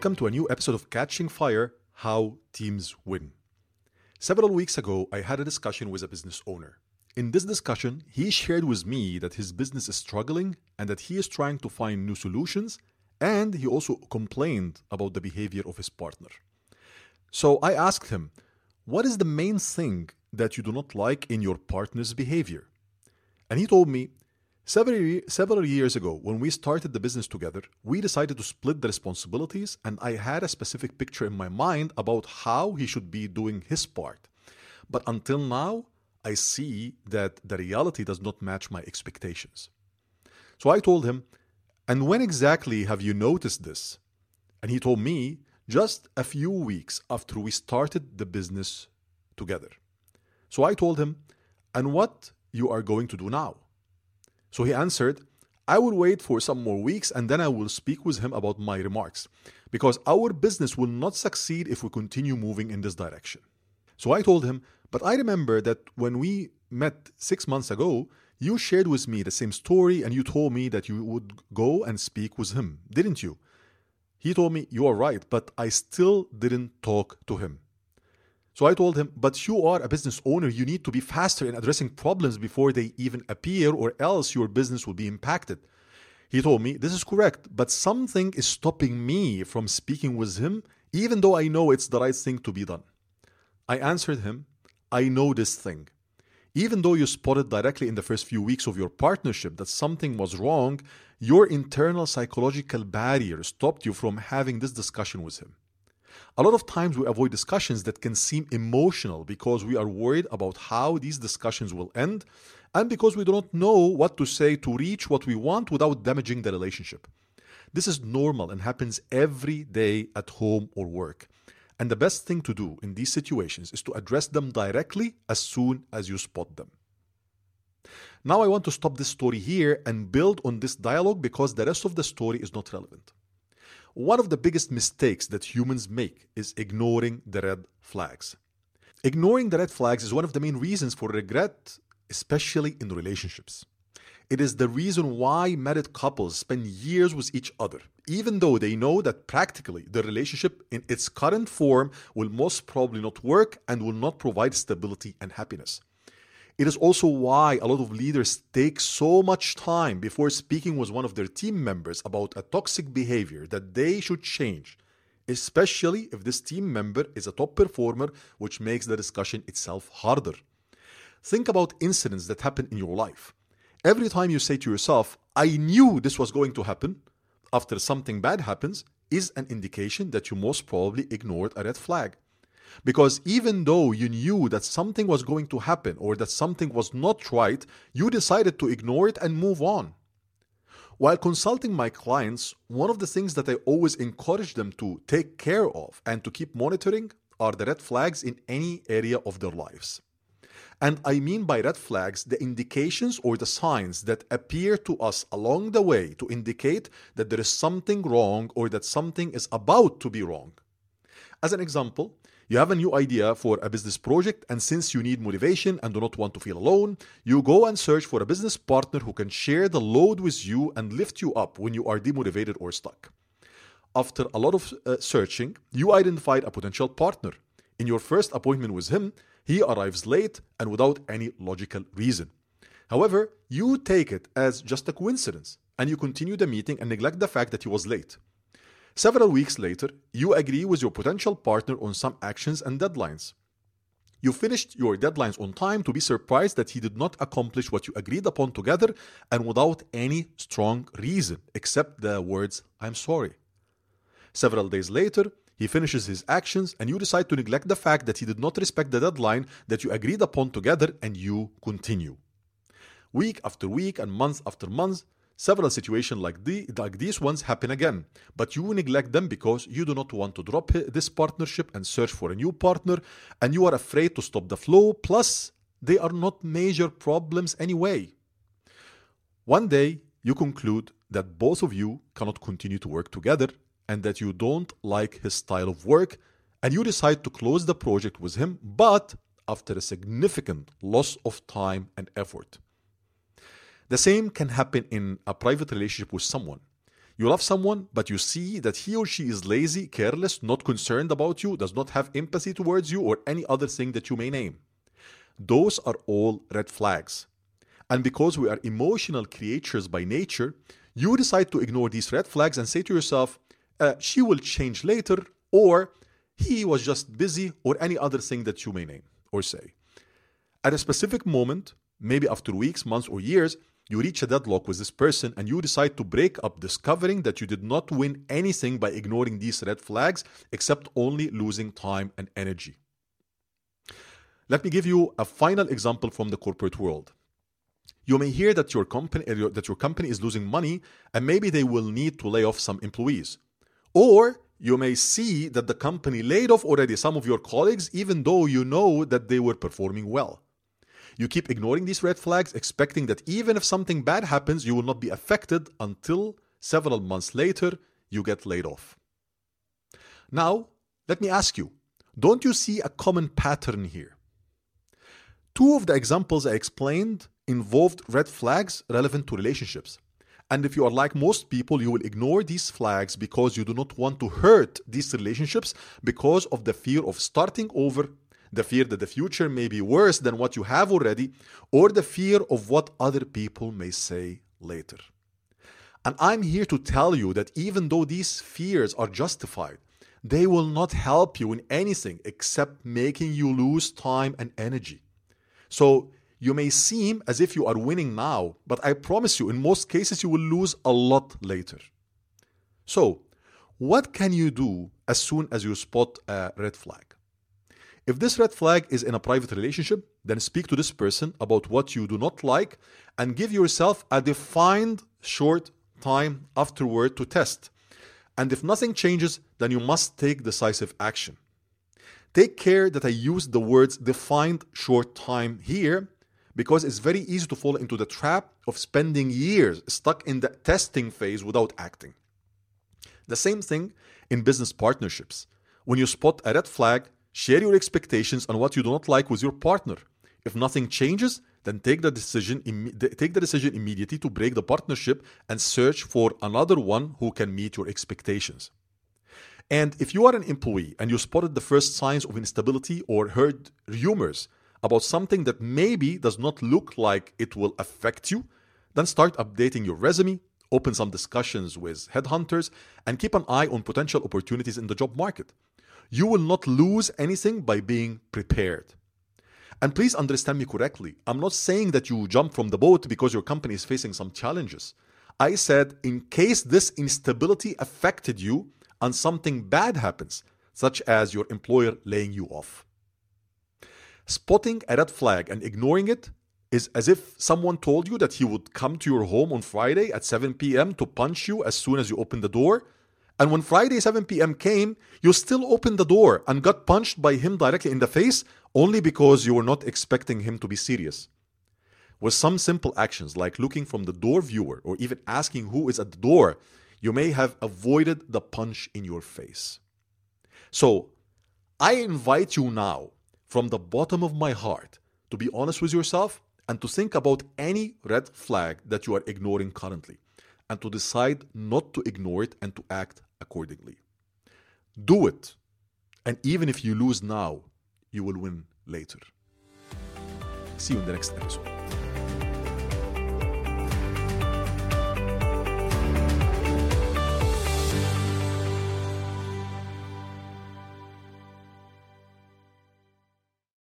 Welcome to a new episode of Catching Fire How Teams Win. Several weeks ago, I had a discussion with a business owner. In this discussion, he shared with me that his business is struggling and that he is trying to find new solutions, and he also complained about the behavior of his partner. So I asked him, What is the main thing that you do not like in your partner's behavior? And he told me, Several, years ago, when we started the business together, we decided to split the responsibilities, and I had a specific picture in my mind about how he should be doing his part. But until now, I see that the reality does not match my expectations. So I told him, And when exactly have you noticed this? And he told me, Just a few weeks after we started the business together. So I told him, And what you are going to do now? So he answered, I will wait for some more weeks and then I will speak with him about my remarks because our business will not succeed if we continue moving in this direction. So I told him, But I remember that when we met six months ago, you shared with me the same story and you told me that you would go and speak with him, didn't you? He told me, You are right, but I still didn't talk to him. So I told him, but you are a business owner. You need to be faster in addressing problems before they even appear, or else your business will be impacted. He told me, this is correct, but something is stopping me from speaking with him, even though I know it's the right thing to be done. I answered him, I know this thing. Even though you spotted directly in the first few weeks of your partnership that something was wrong, your internal psychological barrier stopped you from having this discussion with him. A lot of times we avoid discussions that can seem emotional because we are worried about how these discussions will end and because we do not know what to say to reach what we want without damaging the relationship. This is normal and happens every day at home or work. And the best thing to do in these situations is to address them directly as soon as you spot them. Now, I want to stop this story here and build on this dialogue because the rest of the story is not relevant. One of the biggest mistakes that humans make is ignoring the red flags. Ignoring the red flags is one of the main reasons for regret, especially in relationships. It is the reason why married couples spend years with each other, even though they know that practically the relationship in its current form will most probably not work and will not provide stability and happiness. It is also why a lot of leaders take so much time before speaking with one of their team members about a toxic behavior that they should change, especially if this team member is a top performer, which makes the discussion itself harder. Think about incidents that happen in your life. Every time you say to yourself, I knew this was going to happen, after something bad happens, is an indication that you most probably ignored a red flag. Because even though you knew that something was going to happen or that something was not right, you decided to ignore it and move on. While consulting my clients, one of the things that I always encourage them to take care of and to keep monitoring are the red flags in any area of their lives. And I mean by red flags the indications or the signs that appear to us along the way to indicate that there is something wrong or that something is about to be wrong. As an example, you have a new idea for a business project, and since you need motivation and do not want to feel alone, you go and search for a business partner who can share the load with you and lift you up when you are demotivated or stuck. After a lot of uh, searching, you identified a potential partner. In your first appointment with him, he arrives late and without any logical reason. However, you take it as just a coincidence and you continue the meeting and neglect the fact that he was late. Several weeks later, you agree with your potential partner on some actions and deadlines. You finished your deadlines on time to be surprised that he did not accomplish what you agreed upon together and without any strong reason except the words, I'm sorry. Several days later, he finishes his actions and you decide to neglect the fact that he did not respect the deadline that you agreed upon together and you continue. Week after week and month after month, Several situations like, the, like these ones happen again, but you neglect them because you do not want to drop eh, this partnership and search for a new partner, and you are afraid to stop the flow, plus, they are not major problems anyway. One day, you conclude that both of you cannot continue to work together and that you don't like his style of work, and you decide to close the project with him, but after a significant loss of time and effort. The same can happen in a private relationship with someone. You love someone, but you see that he or she is lazy, careless, not concerned about you, does not have empathy towards you, or any other thing that you may name. Those are all red flags. And because we are emotional creatures by nature, you decide to ignore these red flags and say to yourself, uh, she will change later, or he was just busy, or any other thing that you may name or say. At a specific moment, maybe after weeks, months, or years, you reach a deadlock with this person and you decide to break up, discovering that you did not win anything by ignoring these red flags except only losing time and energy. Let me give you a final example from the corporate world. You may hear that your company uh, that your company is losing money and maybe they will need to lay off some employees. Or you may see that the company laid off already some of your colleagues even though you know that they were performing well. You keep ignoring these red flags, expecting that even if something bad happens, you will not be affected until several months later you get laid off. Now, let me ask you don't you see a common pattern here? Two of the examples I explained involved red flags relevant to relationships. And if you are like most people, you will ignore these flags because you do not want to hurt these relationships because of the fear of starting over the fear that the future may be worse than what you have already, or the fear of what other people may say later. And I'm here to tell you that even though these fears are justified, they will not help you in anything except making you lose time and energy. So you may seem as if you are winning now, but I promise you, in most cases, you will lose a lot later. So, what can you do as soon as you spot a red flag? If this red flag is in a private relationship, then speak to this person about what you do not like and give yourself a defined short time afterward to test. And if nothing changes, then you must take decisive action. Take care that I use the words defined short time here because it's very easy to fall into the trap of spending years stuck in the testing phase without acting. The same thing in business partnerships. When you spot a red flag, Share your expectations on what you do not like with your partner. If nothing changes, then take the decision take the decision immediately to break the partnership and search for another one who can meet your expectations. And if you are an employee and you spotted the first signs of instability or heard rumors about something that maybe does not look like it will affect you, then start updating your resume, open some discussions with headhunters, and keep an eye on potential opportunities in the job market. You will not lose anything by being prepared. And please understand me correctly. I'm not saying that you jump from the boat because your company is facing some challenges. I said, in case this instability affected you and something bad happens, such as your employer laying you off. Spotting a red flag and ignoring it is as if someone told you that he would come to your home on Friday at 7 p.m. to punch you as soon as you open the door and when Friday 7 p.m. came, you still opened the door and got punched by him directly in the face only because you were not expecting him to be serious. With some simple actions like looking from the door viewer or even asking who is at the door, you may have avoided the punch in your face. So, I invite you now, from the bottom of my heart, to be honest with yourself and to think about any red flag that you are ignoring currently and to decide not to ignore it and to act accordingly. Do it. And even if you lose now, you will win later. See you in the next episode.